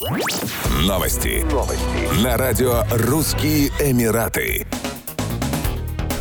Новости. Новости. На радио «Русские Эмираты».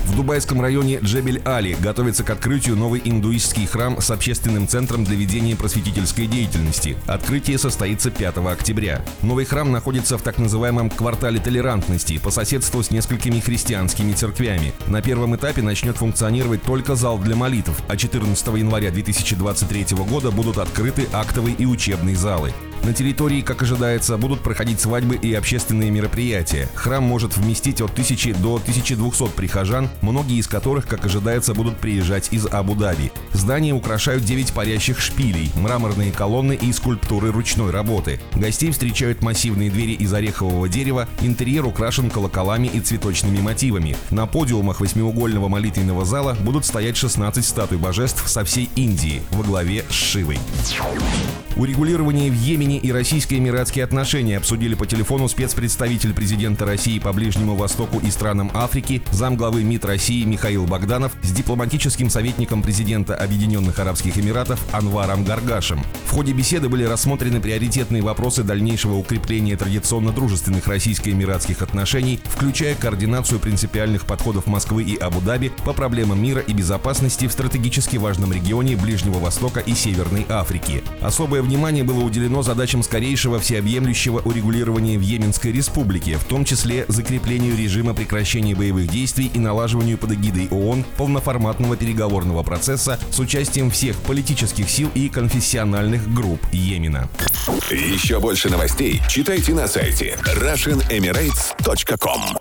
В дубайском районе Джебель-Али готовится к открытию новый индуистский храм с общественным центром для ведения просветительской деятельности. Открытие состоится 5 октября. Новый храм находится в так называемом квартале толерантности по соседству с несколькими христианскими церквями. На первом этапе начнет функционировать только зал для молитв, а 14 января 2023 года будут открыты актовые и учебные залы. На территории, как ожидается, будут проходить свадьбы и общественные мероприятия. Храм может вместить от 1000 до 1200 прихожан, многие из которых, как ожидается, будут приезжать из Абу-Даби. Здание украшают 9 парящих шпилей, мраморные колонны и скульптуры ручной работы. Гостей встречают массивные двери из орехового дерева, интерьер украшен колоколами и цветочными мотивами. На подиумах восьмиугольного молитвенного зала будут стоять 16 статуй божеств со всей Индии во главе с Шивой. Урегулирование в Йемене и российско-эмиратские отношения обсудили по телефону спецпредставитель президента России по Ближнему Востоку и странам Африки, замглавы МИД России Михаил Богданов с дипломатическим советником президента Объединенных Арабских Эмиратов Анваром Гаргашем. В ходе беседы были рассмотрены приоритетные вопросы дальнейшего укрепления традиционно дружественных российско-эмиратских отношений, включая координацию принципиальных подходов Москвы и Абу-Даби по проблемам мира и безопасности в стратегически важном регионе Ближнего Востока и Северной Африки. Особое внимание было уделено задачам скорейшего всеобъемлющего урегулирования в Йеменской республике, в том числе закреплению режима прекращения боевых действий и налаживанию под эгидой ООН полноформатного переговорного процесса с участием всех политических сил и конфессиональных групп Йемена. Еще больше новостей читайте на сайте RussianEmirates.com